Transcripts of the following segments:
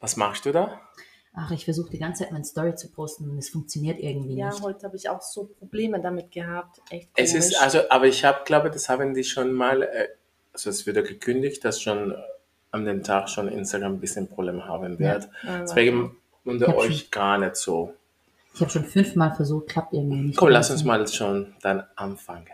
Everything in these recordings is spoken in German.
Was machst du da? Ach, ich versuche die ganze Zeit meine Story zu posten und es funktioniert irgendwie Ja, nicht. heute habe ich auch so Probleme damit gehabt. Echt Es komisch. ist also, aber ich habe, glaube, das haben die schon mal, äh, also es wird ja gekündigt, dass schon äh, an dem Tag schon Instagram ein bisschen Probleme haben wird. Ja, Deswegen hab euch gar nicht so. Ich habe schon fünfmal versucht, klappt irgendwie nicht. Komm, lass uns mal schon dann anfangen.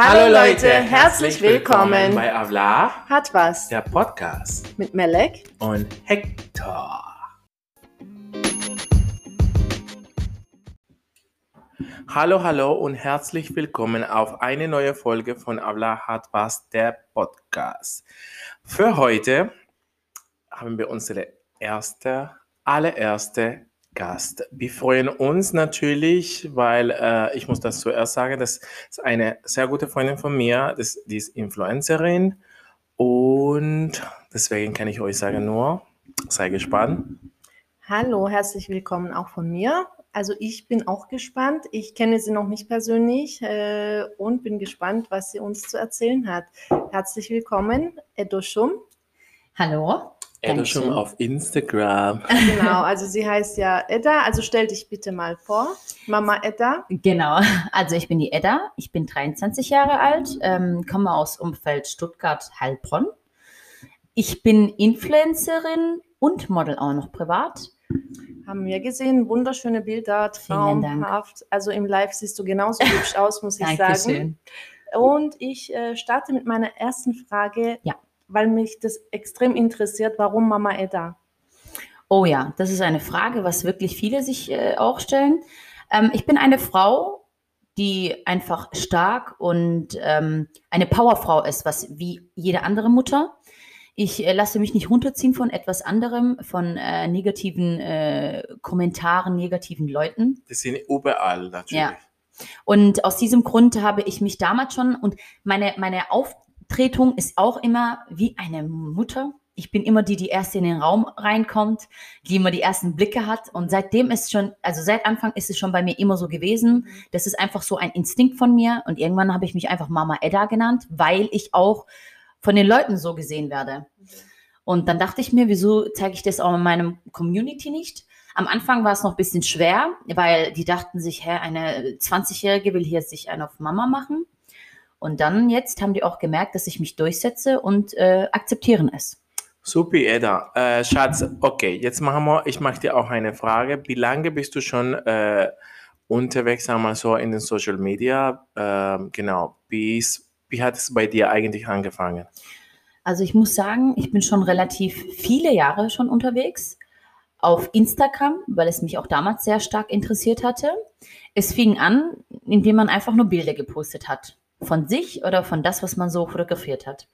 Hallo Leute, herzlich willkommen. bei Avla, Hat was der Podcast. mit Melek. Und Hector. Hallo, hallo und herzlich willkommen auf eine neue Folge von Avla hat was, der Podcast. Für heute haben wir unsere erste, allererste Gast. Wir freuen uns natürlich, weil äh, ich muss das zuerst sagen, das ist eine sehr gute Freundin von mir, das, die ist Influencerin und deswegen kann ich euch sagen nur, sei gespannt. Hallo, herzlich willkommen auch von mir. Also ich bin auch gespannt. Ich kenne sie noch nicht persönlich äh, und bin gespannt, was sie uns zu erzählen hat. Herzlich willkommen, Edo Schum. Hallo. Dankeschön. schon auf Instagram. Genau, also sie heißt ja Edda. Also stell dich bitte mal vor. Mama Edda. Genau. Also ich bin die Edda. Ich bin 23 Jahre alt, ähm, komme aus Umfeld Stuttgart-Heilbronn. Ich bin Influencerin und Model auch noch privat. Haben wir gesehen, wunderschöne Bilder, traumhaft. Also im Live siehst du genauso hübsch aus, muss ich sagen. Dankeschön. Und ich äh, starte mit meiner ersten Frage, Ja. Weil mich das extrem interessiert. Warum Mama Edda? Oh ja, das ist eine Frage, was wirklich viele sich äh, auch stellen. Ähm, ich bin eine Frau, die einfach stark und ähm, eine Powerfrau ist, was wie jede andere Mutter. Ich äh, lasse mich nicht runterziehen von etwas anderem, von äh, negativen äh, Kommentaren, negativen Leuten. Die sind überall natürlich. Ja. Und aus diesem Grund habe ich mich damals schon und meine, meine Auftretung ist auch immer wie eine Mutter. Ich bin immer die, die erst in den Raum reinkommt, die immer die ersten Blicke hat. Und seitdem ist schon, also seit Anfang ist es schon bei mir immer so gewesen. Das ist einfach so ein Instinkt von mir. Und irgendwann habe ich mich einfach Mama Edda genannt, weil ich auch von den Leuten so gesehen werde. Und dann dachte ich mir, wieso zeige ich das auch in meinem Community nicht? Am Anfang war es noch ein bisschen schwer, weil die dachten sich, hä, eine 20-Jährige will hier sich einen auf Mama machen. Und dann jetzt haben die auch gemerkt, dass ich mich durchsetze und äh, akzeptieren es. Super, Eda. Äh, Schatz, okay, jetzt machen wir, ich mache dir auch eine Frage. Wie lange bist du schon äh, unterwegs, sagen wir mal so, in den Social Media? Ähm, genau, wie, ist, wie hat es bei dir eigentlich angefangen? Also ich muss sagen, ich bin schon relativ viele Jahre schon unterwegs auf Instagram, weil es mich auch damals sehr stark interessiert hatte. Es fing an, indem man einfach nur Bilder gepostet hat. Von sich oder von das, was man so fotografiert hat.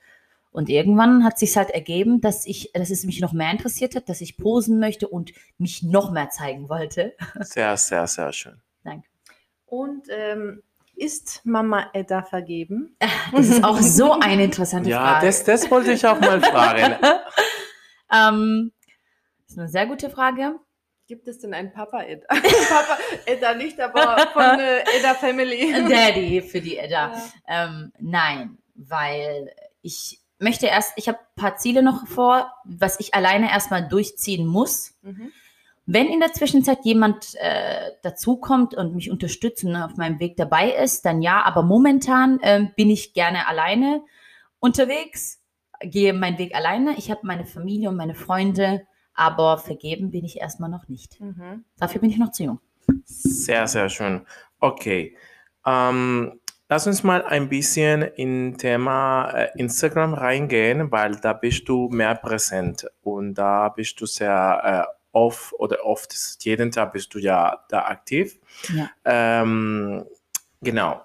Und irgendwann hat sich halt ergeben, dass ich, dass es mich noch mehr interessiert hat, dass ich posen möchte und mich noch mehr zeigen wollte. Sehr, sehr, sehr schön. Danke. Und ähm, ist Mama Edda vergeben? Das ist auch so eine interessante Ja, Frage. das, das wollte ich auch mal fragen. ähm, das ist eine sehr gute Frage. Gibt es denn einen Papa Edda? Papa Edda nicht, aber von äh, Edda Family. Daddy für die Edda. Ja. Ähm, nein, weil ich möchte erst, ich habe ein paar Ziele noch vor, was ich alleine erstmal durchziehen muss. Mhm. Wenn in der Zwischenzeit jemand äh, dazukommt und mich unterstützt und auf meinem Weg dabei ist, dann ja, aber momentan ähm, bin ich gerne alleine unterwegs, gehe meinen Weg alleine. Ich habe meine Familie und meine Freunde, aber vergeben bin ich erstmal noch nicht. Mhm. Dafür bin ich noch zu jung. Sehr, sehr schön. Okay. Ähm, lass uns mal ein bisschen in Thema äh, Instagram reingehen, weil da bist du mehr präsent und da bist du sehr äh, oft oder oft, jeden Tag bist du ja da aktiv. Ja. Ähm, genau.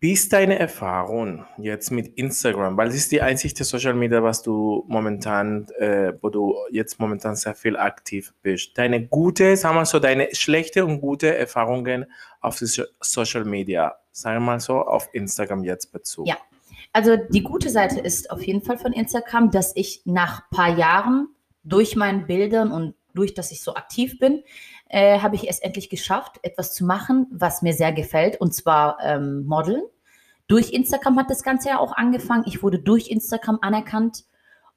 Wie ist deine Erfahrung jetzt mit Instagram? Weil es ist die einzige Social Media, was du momentan, äh, wo du jetzt momentan sehr viel aktiv bist. Deine gute, sagen wir so, deine schlechte und gute Erfahrungen auf Social Media, sagen wir mal so, auf Instagram jetzt Bezug. Ja. Also die gute Seite ist auf jeden Fall von Instagram, dass ich nach ein paar Jahren durch meinen Bildern und durch, dass ich so aktiv bin, äh, habe ich es endlich geschafft, etwas zu machen, was mir sehr gefällt, und zwar ähm, Modeln. durch Instagram hat das Ganze ja auch angefangen. Ich wurde durch Instagram anerkannt.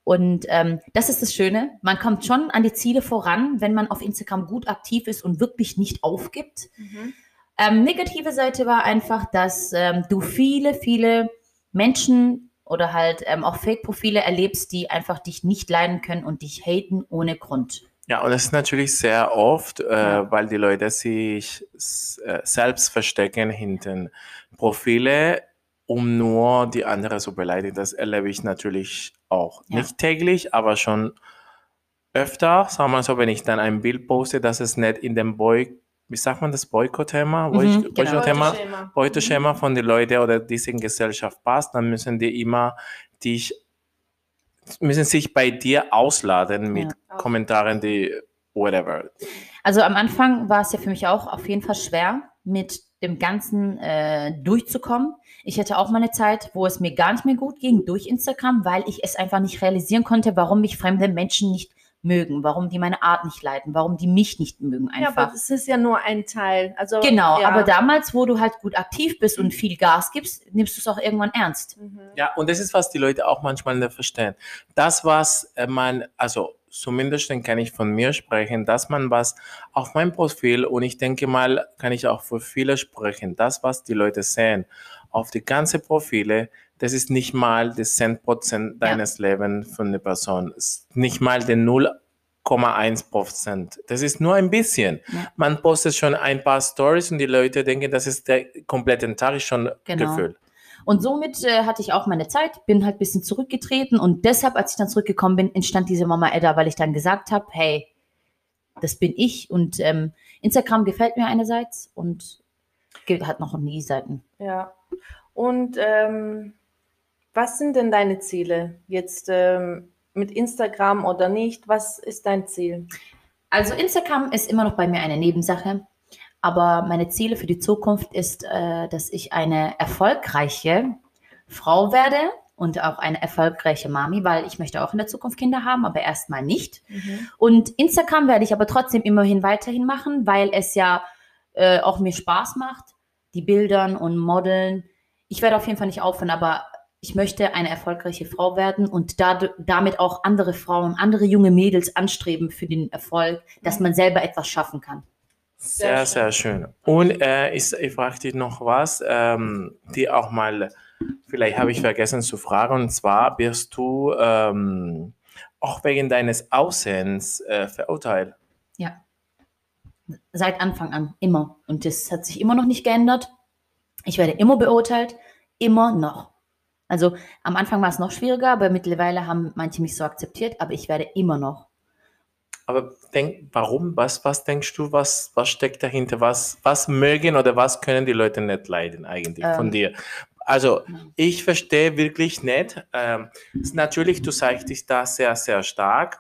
Und ähm, das ist das Schöne. Man kommt schon an die Ziele voran, wenn man auf Instagram gut aktiv ist und wirklich nicht aufgibt. Mhm. Ähm, negative Seite war einfach, dass ähm, du viele, viele Menschen oder halt ähm, auch Fake-Profile erlebst, die einfach dich nicht leiden können und dich haten ohne Grund. Ja, und das ist natürlich sehr oft, äh, weil die Leute sich äh, selbst verstecken hinter Profile, um nur die andere zu beleidigen. Das erlebe ich natürlich auch. Ja. Nicht täglich, aber schon öfter. Sagen wir mal so, wenn ich dann ein Bild poste, dass es nicht in dem Boy, wie sagt man das, Boykott-Thema? Mhm, Boy- genau. Beuteschema. Beuteschema von den Leuten oder diesen Gesellschaft passt, dann müssen die immer dich, müssen sich bei dir ausladen mit Ja. Kommentaren, die whatever. Also am Anfang war es ja für mich auch auf jeden Fall schwer, mit dem Ganzen äh, durchzukommen. Ich hatte auch mal eine Zeit, wo es mir gar nicht mehr gut ging durch Instagram, weil ich es einfach nicht realisieren konnte, warum mich fremde Menschen nicht mögen, warum die meine Art nicht leiden, warum die mich nicht mögen Ja, aber einfach. das ist ja nur ein Teil. Also, genau, ja. aber damals, wo du halt gut aktiv bist und viel Gas gibst, nimmst du es auch irgendwann ernst. Mhm. Ja, und das ist, was die Leute auch manchmal nicht verstehen. Das, was äh, man, also zumindest dann kann ich von mir sprechen, dass man was auf meinem Profil, und ich denke mal, kann ich auch für viele sprechen, das, was die Leute sehen, auf die ganze Profile, das ist nicht mal das 10% deines Lebens von der Person. Es ist nicht mal der 0,1 Prozent. Das ist nur ein bisschen. Ja. Man postet schon ein paar Stories und die Leute denken, das ist der komplette Tag schon Genau. gefüllt. Und somit äh, hatte ich auch meine Zeit, bin halt ein bisschen zurückgetreten und deshalb, als ich dann zurückgekommen bin, entstand diese Mama Edda, weil ich dann gesagt habe, hey, das bin ich und ähm, Instagram gefällt mir einerseits und hat noch nie Seiten. Ja. Und ähm, was sind denn deine Ziele jetzt ähm, mit Instagram oder nicht? Was ist dein Ziel? Also Instagram ist immer noch bei mir eine Nebensache, aber meine Ziele für die Zukunft ist, äh, dass ich eine erfolgreiche Frau werde und auch eine erfolgreiche Mami, weil ich möchte auch in der Zukunft Kinder haben, aber erstmal nicht. Und Instagram werde ich aber trotzdem immerhin weiterhin machen, weil es ja äh, auch mir Spaß macht, die Bildern und Modeln. Ich werde auf jeden Fall nicht aufhören, aber ich möchte eine erfolgreiche Frau werden und dad- damit auch andere Frauen, andere junge Mädels anstreben für den Erfolg, dass man selber etwas schaffen kann. Sehr, Sehr sehr schön. Und äh, ich, ich frage dich noch was, ähm, die auch mal, vielleicht habe ich vergessen zu fragen, und zwar wirst du ähm, auch wegen deines Aussehens äh, verurteilt. Ja. Seit Anfang an, immer. Und das hat sich immer noch nicht geändert. Ich werde immer beurteilt, immer noch. Also am Anfang war es noch schwieriger, aber mittlerweile haben manche mich so akzeptiert, aber ich werde immer noch. Aber denk, warum? Was, was denkst du, was, was steckt dahinter? Was, was mögen oder was können die Leute nicht leiden eigentlich von Ähm. dir? Also, ich verstehe wirklich nicht. Ähm, natürlich, du zeigst dich da sehr, sehr stark.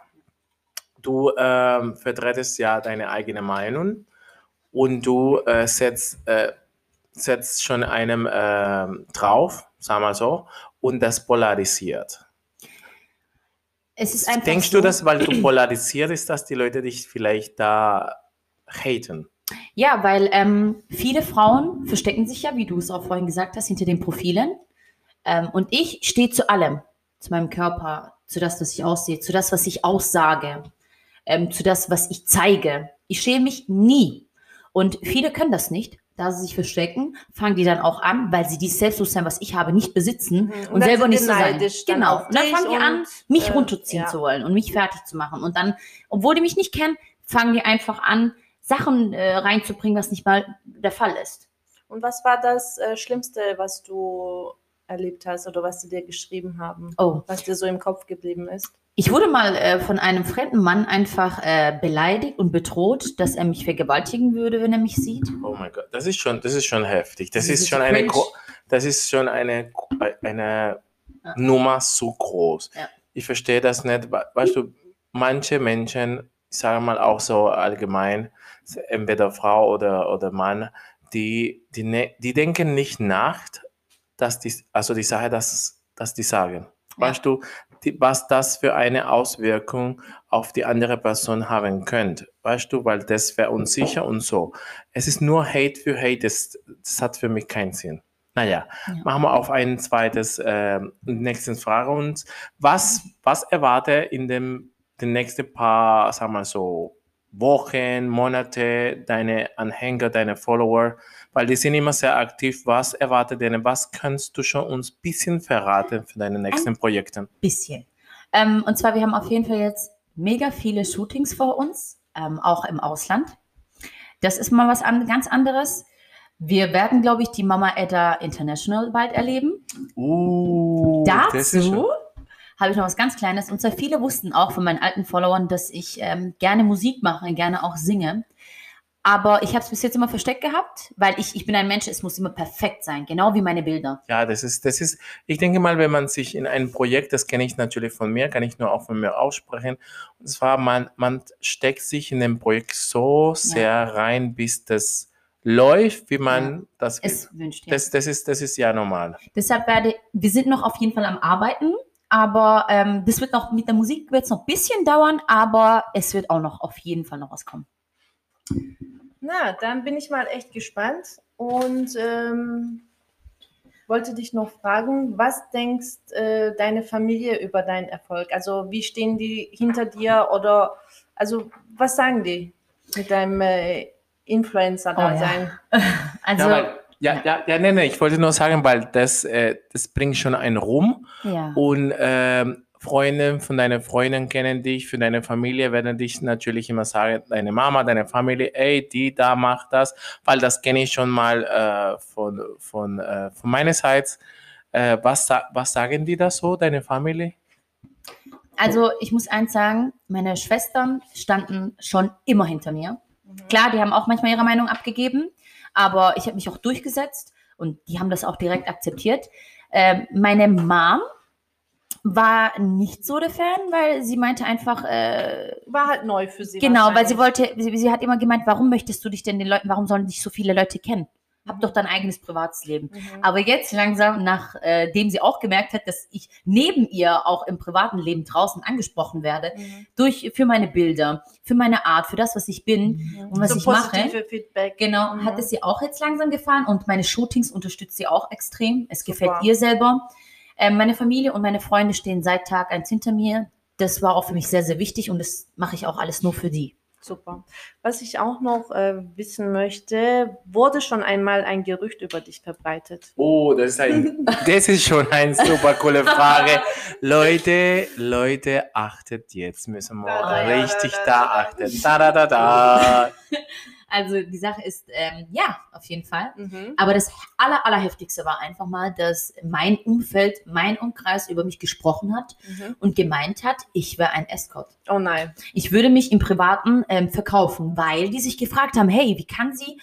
Du ähm, vertrittst ja deine eigene Meinung und du äh, setzt, äh, setzt schon einem ähm, drauf, sagen wir so, und das polarisiert. Es ist einfach Denkst so, du, dass weil du polarisiert ist, dass die Leute dich vielleicht da haten? Ja, weil ähm, viele Frauen verstecken sich ja, wie du es auch vorhin gesagt hast, hinter den Profilen. Ähm, und ich stehe zu allem, zu meinem Körper, zu das, was ich aussehe, zu das, was ich aussage, ähm, zu das, was ich zeige. Ich schäme mich nie. Und viele können das nicht. Da sie sich verstecken, fangen die dann auch an, weil sie dieses Selbstbewusstsein, was ich habe, nicht besitzen Mhm. und, Und selber nicht so sein. Genau. Und dann fangen die an, mich äh, runterziehen ja. zu wollen und mich fertig zu machen. Und dann, obwohl die mich nicht kennen, fangen die einfach an, Sachen äh, reinzubringen, was nicht mal der Fall ist. Und was war das äh, Schlimmste, was du erlebt hast oder was sie dir geschrieben haben? Oh, Was dir so im Kopf geblieben ist? Ich wurde mal äh, von einem fremden Mann einfach äh, beleidigt und bedroht, dass er mich vergewaltigen würde, wenn er mich sieht. Oh mein Gott, das ist schon, das ist schon heftig. Das, Das ist ist schon eine, das ist schon eine, eine Ja. Nummer zu groß. Ja. Ich verstehe das nicht. we- Weißt du, manche Menschen, ich sage mal auch so allgemein, entweder Frau oder, oder Mann, die, die, ne, die denken nicht nach, dass die, also die Sache, dass, dass die sagen. Ja. Weißt du, die, was das für eine Auswirkung auf die andere Person haben könnte. Weißt du, weil das wäre unsicher und so. Es ist nur Hate für Hate, das, das hat für mich keinen Sinn. Naja, Ja. machen wir auf ein zweites, äh, nächstes Frage. Und was, was erwarte in dem, den nächsten paar, sagen wir so, Wochen, Monate deine Anhänger, deine Follower? Weil die sind immer sehr aktiv. Was erwartet denn? Was kannst du schon uns ein bisschen verraten für deine nächsten Projekte? Bisschen. Ähm, und zwar, wir haben auf jeden Fall jetzt mega viele Shootings vor uns, ähm, auch im Ausland. Das ist mal was an, ganz anderes. Wir werden, glaube ich, die Mama Edda International bald erleben. Uh, Dazu habe ich noch was ganz Kleines. Und zwar viele wussten auch von meinen alten Followern, dass ich ähm, gerne Musik mache gerne auch singe. Aber ich habe es bis jetzt immer versteckt gehabt, weil ich, ich bin ein Mensch, es muss immer perfekt sein, genau wie meine Bilder. Ja, das ist, das ist, ich denke mal, wenn man sich in ein Projekt, das kenne ich natürlich von mir, kann ich nur auch von mir aussprechen. Und zwar, man, man steckt sich in dem Projekt so sehr rein, bis das läuft, wie man das will. Es wünscht ja. Das, das, ist, das ist ja normal. Deshalb werde, wir sind noch auf jeden Fall am Arbeiten, aber ähm, das wird noch, mit der Musik wird es noch ein bisschen dauern, aber es wird auch noch auf jeden Fall noch was kommen. Na, dann bin ich mal echt gespannt und ähm, wollte dich noch fragen, was denkst äh, deine Familie über deinen Erfolg? Also wie stehen die hinter dir oder also was sagen die mit deinem äh, Influencer-Dasein? Also, ja, weil, ja, ja, ja, nee, nee, ich wollte nur sagen, weil das, äh, das bringt schon einen Ruhm ja. und ähm, Freunde von deinen Freunden kennen dich, für deine Familie werden dich natürlich immer sagen, deine Mama, deine Familie, ey, die da macht das, weil das kenne ich schon mal äh, von, von, äh, von meiner Seite. Äh, was, was sagen die da so, deine Familie? Also ich muss eins sagen, meine Schwestern standen schon immer hinter mir. Mhm. Klar, die haben auch manchmal ihre Meinung abgegeben, aber ich habe mich auch durchgesetzt und die haben das auch direkt akzeptiert. Ähm, meine Mom war nicht so der Fan, weil sie meinte einfach, äh, War halt neu für sie. genau, weil sie wollte, sie, sie hat immer gemeint, warum möchtest du dich denn den Leuten, warum sollen dich so viele Leute kennen? Hab doch dein eigenes privates Leben. Mhm. Aber jetzt langsam, nachdem sie auch gemerkt hat, dass ich neben ihr auch im privaten Leben draußen angesprochen werde, Mhm. durch für meine Bilder, für meine Art, für das, was ich bin Mhm. und was so ich mache. Feedback. Genau, Mhm. hat es ihr auch jetzt langsam gefallen und meine Shootings unterstützt sie auch extrem. Es Super. gefällt ihr selber. Ähm, meine Familie und meine Freunde stehen seit Tag eins hinter mir. Das war auch für mich sehr, sehr wichtig und das mache ich auch alles nur für die. Super. Was ich auch noch äh, wissen möchte, wurde schon einmal ein Gerücht über dich verbreitet? Oh, das ist, ein, das ist schon eine super coole Frage. Leute, Leute, achtet jetzt, müssen wir Da, da, richtig da, da, da, da. achten. Da, da, da, da. Also die Sache ist, ähm, ja, auf jeden Fall. Mhm. Aber das aller, allerheftigste war einfach mal, dass mein Umfeld, mein Umkreis über mich gesprochen hat Mhm. und gemeint hat, ich wäre ein Escort. Oh nein. Ich würde mich im Privaten ähm, verkaufen, weil die sich gefragt haben, hey, wie kann sie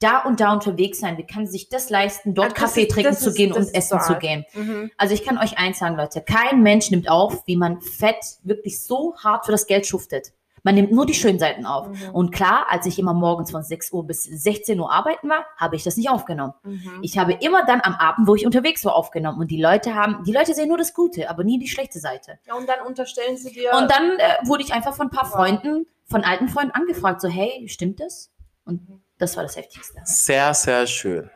da und da unterwegs sein? Wie kann sie sich das leisten, dort das Kaffee ist- trinken das zu ist- gehen und ist essen so zu gehen? Mhm. Also ich kann euch eins sagen, Leute, kein Mensch nimmt auf, wie man Fett wirklich so hart für das Geld schuftet. Man nimmt nur die schönen Seiten auf. Mhm. Und klar, als ich immer morgens von 6 Uhr bis 16 Uhr arbeiten war, habe ich das nicht aufgenommen. Mhm. Ich habe immer dann am Abend, wo ich unterwegs war, aufgenommen. Und die Leute haben, die Leute sehen nur das Gute, aber nie die schlechte Seite. Ja, und dann unterstellen sie dir. Und dann äh, wurde ich einfach von ein paar. Freunden, von alten Freunden angefragt, so, hey, stimmt das? Und das war das Heftigste. Sehr, sehr schön.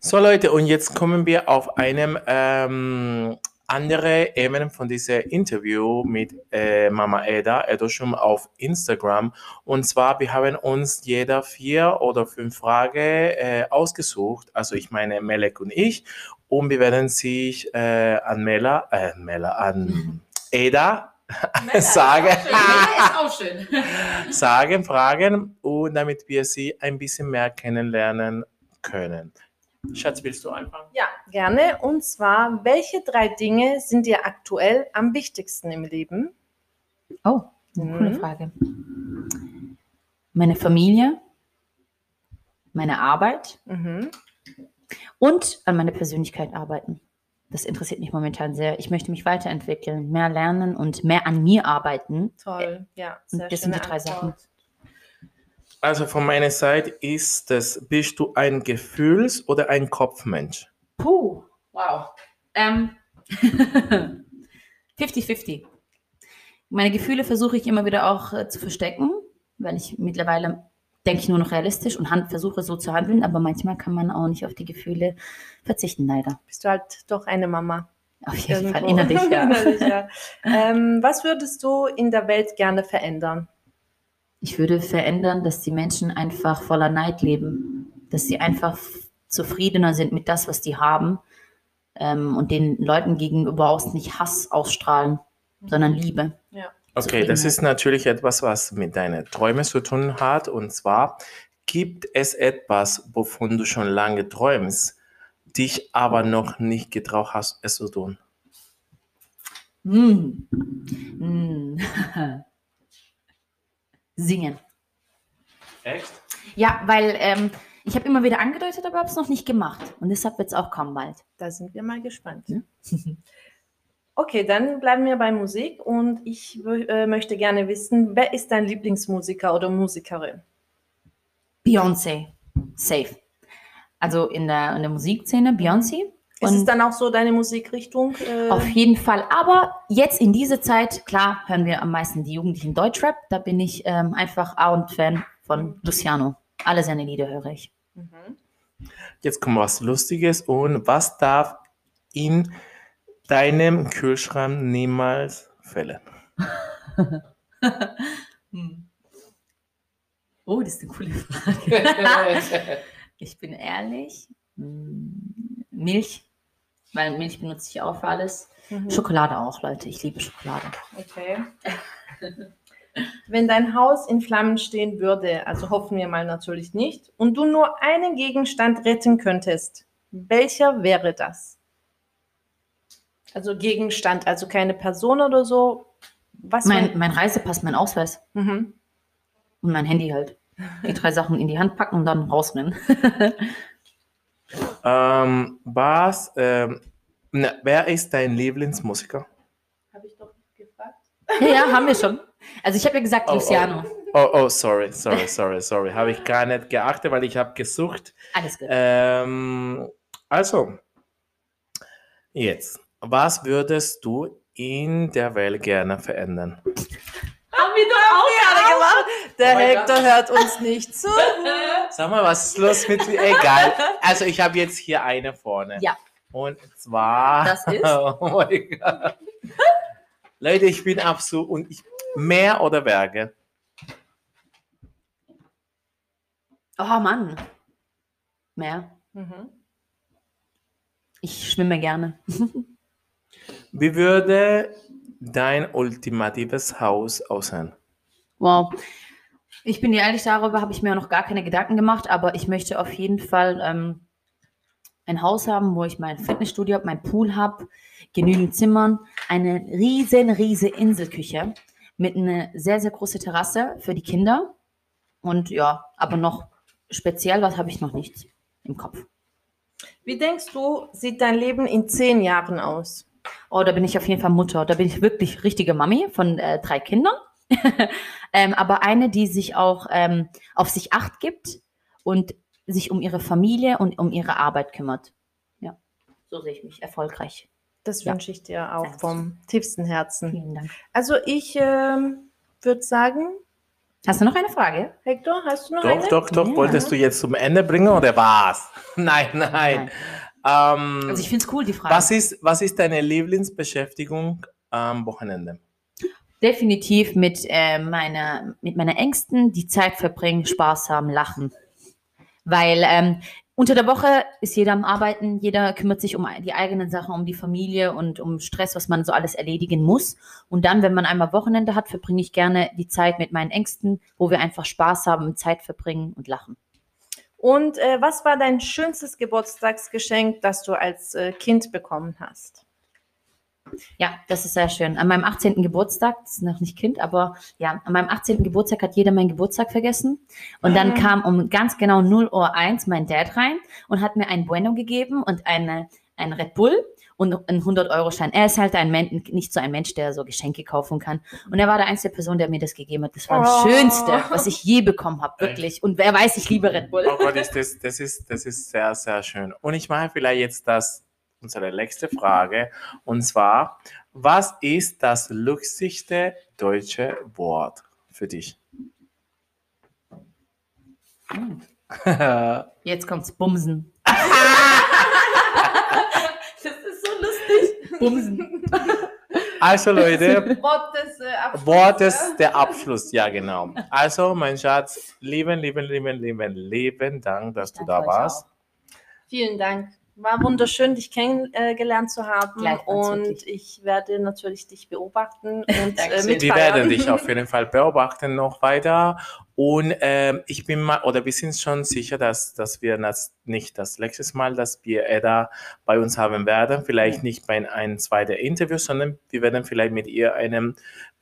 So Leute, und jetzt kommen wir auf einem ähm, andere Ebene von diesem Interview mit äh, Mama Eda, Edoshum auf Instagram. Und zwar, wir haben uns jeder vier oder fünf Fragen äh, ausgesucht. Also ich meine Melek und ich. Und wir werden sich äh, an Mela, äh, Mela, an Eda sagen. ist auch schön. sagen, fragen und damit wir sie ein bisschen mehr kennenlernen können. Schatz, willst du anfangen? ja, gerne. Und zwar, welche drei Dinge sind dir aktuell am wichtigsten im Leben? Oh, eine coole Mhm. Frage. Meine Familie, meine Arbeit Mhm. und an meiner Persönlichkeit arbeiten. Das interessiert mich momentan sehr. Ich möchte mich weiterentwickeln, mehr lernen und mehr an mir arbeiten. Toll, ja. Und Sehr das sind die drei Antwort. Also von meiner Seite ist das, bist du ein Gefühls- oder ein Kopfmensch? Puh, wow. Ähm, 50-50. Meine Gefühle versuche ich immer wieder auch äh, zu verstecken, weil ich mittlerweile denke ich nur noch realistisch und hand, versuche so zu handeln, aber manchmal kann man auch nicht auf die Gefühle verzichten, leider. Bist du halt doch eine Mama. Auf jeden Fall, Irgendwo. innerlich, ja. Innerlich, ja. Ähm, was würdest du in der Welt gerne verändern? Ich würde verändern, dass die Menschen einfach voller Neid leben, dass sie einfach zufriedener sind mit das, was die haben ähm, und den Leuten gegenüber auch nicht Hass ausstrahlen, sondern Liebe. Ja. Okay, das ist natürlich etwas, was mit deinen Träumen zu tun hat. Und zwar gibt es etwas, wovon du schon lange träumst, dich aber noch nicht getraut hast, es zu tun. Mm. Mm. Singen. Echt? Ja, weil ähm, ich habe immer wieder angedeutet, aber habe es noch nicht gemacht. Und deshalb wird es auch kommen bald. Da sind wir mal gespannt. Ja. Okay, dann bleiben wir bei Musik und ich äh, möchte gerne wissen, wer ist dein Lieblingsmusiker oder Musikerin? Beyoncé. Safe. Also in der, in der Musikszene Beyoncé. Ist es Und dann auch so deine Musikrichtung? Äh, auf jeden Fall. Aber jetzt in dieser Zeit, klar, hören wir am meisten die Jugendlichen Deutschrap. Da bin ich ähm, einfach A und Fan von Luciano. Alle seine Lieder höre ich. Mhm. Jetzt kommt was Lustiges. Und was darf in deinem Kühlschrank niemals fällen? Oh, das ist eine coole Frage. ich bin ehrlich. Milch, weil Milch benutze ich auch für alles. Mhm. Schokolade auch, Leute. Ich liebe Schokolade. Okay. Wenn dein Haus in Flammen stehen würde, also hoffen wir mal natürlich nicht, und du nur einen Gegenstand retten könntest, welcher wäre das? Also Gegenstand, also keine Person oder so. Was Mein, mein Reisepass, mein Ausweis mhm. und mein Handy halt. Die drei Sachen in die Hand packen und dann rausrennen. Ähm, was, ähm, na, wer ist dein Lieblingsmusiker? Habe ich doch gefragt. ja, haben wir schon. Also ich habe ja gesagt, Oh, oh. Luciano. Oh, oh, sorry, sorry, sorry, sorry. Habe ich gar nicht geachtet, weil ich habe gesucht. Alles gut. Ähm, also, jetzt, was würdest du in der Welt gerne verändern? Haben wir doch auch gerade gemacht. Der Oh Hector hört uns nicht zu. Sag mal, was ist los mit mir? Egal. Also, ich habe jetzt hier eine vorne. Ja. Und zwar. Das ist? Oh mein Gott. Leute, ich bin absolut. Und ich, mehr oder Berge? Oh Mann. Mehr. Mhm. Ich schwimme gerne. Wie würde dein ultimatives Haus aussehen? Wow. Ich bin dir ehrlich, darüber habe ich mir noch gar keine Gedanken gemacht, aber ich möchte auf jeden Fall ähm, ein Haus haben, wo ich mein Fitnessstudio habe, mein Pool habe, genügend Zimmern, eine riesen, riesen Inselküche mit einer sehr, sehr großen Terrasse für die Kinder. Und ja, aber noch speziell, was habe ich noch nicht im Kopf. Wie denkst du, sieht dein Leben in zehn Jahren aus? Oh, da bin ich auf jeden Fall Mutter. Da bin ich wirklich richtige Mami von äh, drei Kindern. ähm, aber eine, die sich auch ähm, auf sich acht gibt und sich um ihre Familie und um ihre Arbeit kümmert. Ja, so sehe ich mich erfolgreich. Das Ja. wünsche ich dir auch Danke. vom tiefsten Herzen. Vielen Dank. Also ich ähm, würde sagen, Hast du noch eine Frage? Hector, hast du noch Doch, eine? doch, doch. Ja. Wolltest du jetzt zum Ende bringen oder was? Nein, nein. Ähm, Also ich finde es cool, die Frage. was, ist, was ist deine Lieblingsbeschäftigung am Wochenende? Definitiv mit, äh, meiner, mit meiner Ängsten die Zeit verbringen, Spaß haben, lachen. Weil ähm, unter der Woche ist jeder am Arbeiten, jeder kümmert sich um die eigenen Sachen, um die Familie und um Stress, was man so alles erledigen muss. Und dann, wenn man einmal Wochenende hat, verbringe ich gerne die Zeit mit meinen Ängsten, wo wir einfach Spaß haben, Zeit verbringen und lachen. Und äh, was war dein schönstes Geburtstagsgeschenk, das du als äh, Kind bekommen hast? Ja, das ist sehr schön. An meinem 18. Geburtstag, das ist noch nicht Kind, aber ja, an meinem 18. Geburtstag hat jeder meinen Geburtstag vergessen. Und dann Ah. kam um ganz genau 0 Uhr 1 mein Dad rein und hat mir ein Bueno gegeben und eine, ein Red Bull und einen 100-Euro-Schein. Er ist halt ein Mensch, nicht so ein Mensch, der so Geschenke kaufen kann. Und er war der einzige Person, der mir das gegeben hat. Das war das Oh. Schönste, was ich je bekommen habe, wirklich. Und wer weiß, ich liebe Red Bull. Oh Gott, ist das, das, ist, das ist sehr, sehr schön. Und ich mache vielleicht jetzt das, unsere letzte Frage. Und zwar, was ist das lustigste deutsche Wort für dich? Hm. Jetzt kommt's Bumsen. das ist so lustig. Bumsen. Also Leute, Wort des äh, Abschlusses, Wort ja? ist der Abschluss, ja genau. Also mein Schatz, lieben, lieben, lieben, lieben, lieben Dank, dass du da warst. Vielen Dank. War wunderschön, dich kennengelernt zu haben. Und ich werde natürlich dich beobachten und äh, mitfeiern. Wir werden dich auf jeden Fall beobachten noch weiter. Und ähm, ich bin mal, oder wir sind schon sicher, dass, dass wir das nicht das letzte Mal, dass wir Edda bei uns haben werden. Vielleicht nicht bei einem zweiten Interview, sondern wir werden vielleicht mit ihr eine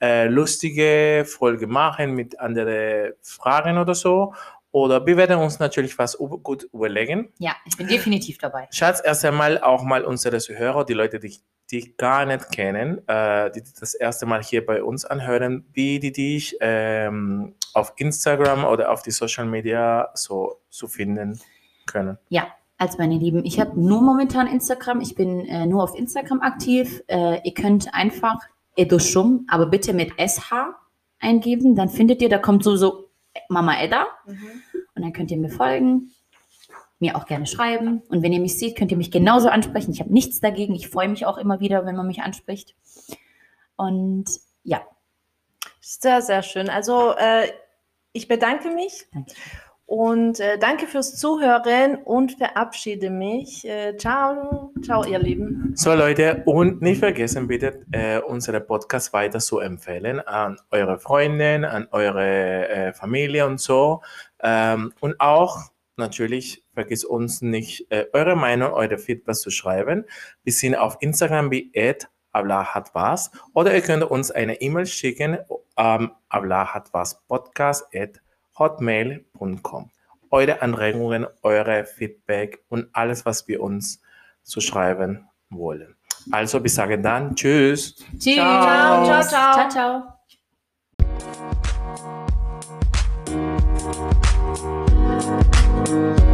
äh, lustige Folge machen mit anderen Fragen oder so. Oder wir werden uns natürlich was gut überlegen. Ja, ich bin definitiv dabei. Schatz, erst einmal auch mal unsere Zuhörer, die Leute, die dich gar nicht kennen, äh, die das erste Mal hier bei uns anhören, wie die dich ähm, auf Instagram oder auf die Social Media so zu finden können. Ja, also meine Lieben, ich habe nur momentan Instagram. Ich bin äh, nur auf Instagram aktiv. Äh, ihr könnt einfach Edoshum, aber bitte mit SH eingeben. Dann findet ihr, da kommt so, so Mama Edda. Mhm. Und dann könnt ihr mir folgen, mir auch gerne schreiben. Und wenn ihr mich seht, könnt ihr mich genauso ansprechen. Ich habe nichts dagegen. Ich freue mich auch immer wieder, wenn man mich anspricht. Und ja, Sehr, sehr schön. Also äh, ich bedanke mich danke. Und äh, danke fürs Zuhören und verabschiede mich. Äh, ciao, ciao, ihr Lieben. So Leute, und nicht vergessen bitte, äh, unsere Podcast weiter zu empfehlen an eure Freunde, an eure äh, Familie und so. Ähm, und auch natürlich vergiss uns nicht, äh, eure Meinung, eure Feedback zu schreiben. Wir sind auf Instagram wie Abla hat was oder ihr könnt uns eine E-Mail schicken ähm, hat was Podcast at hotmail.com. Eure Anregungen, eure Feedback und alles, was wir uns zu schreiben wollen. Also, wir sagen dann Tschüss. Tschüss. Ciao, ciao, ciao. Ciao, ciao.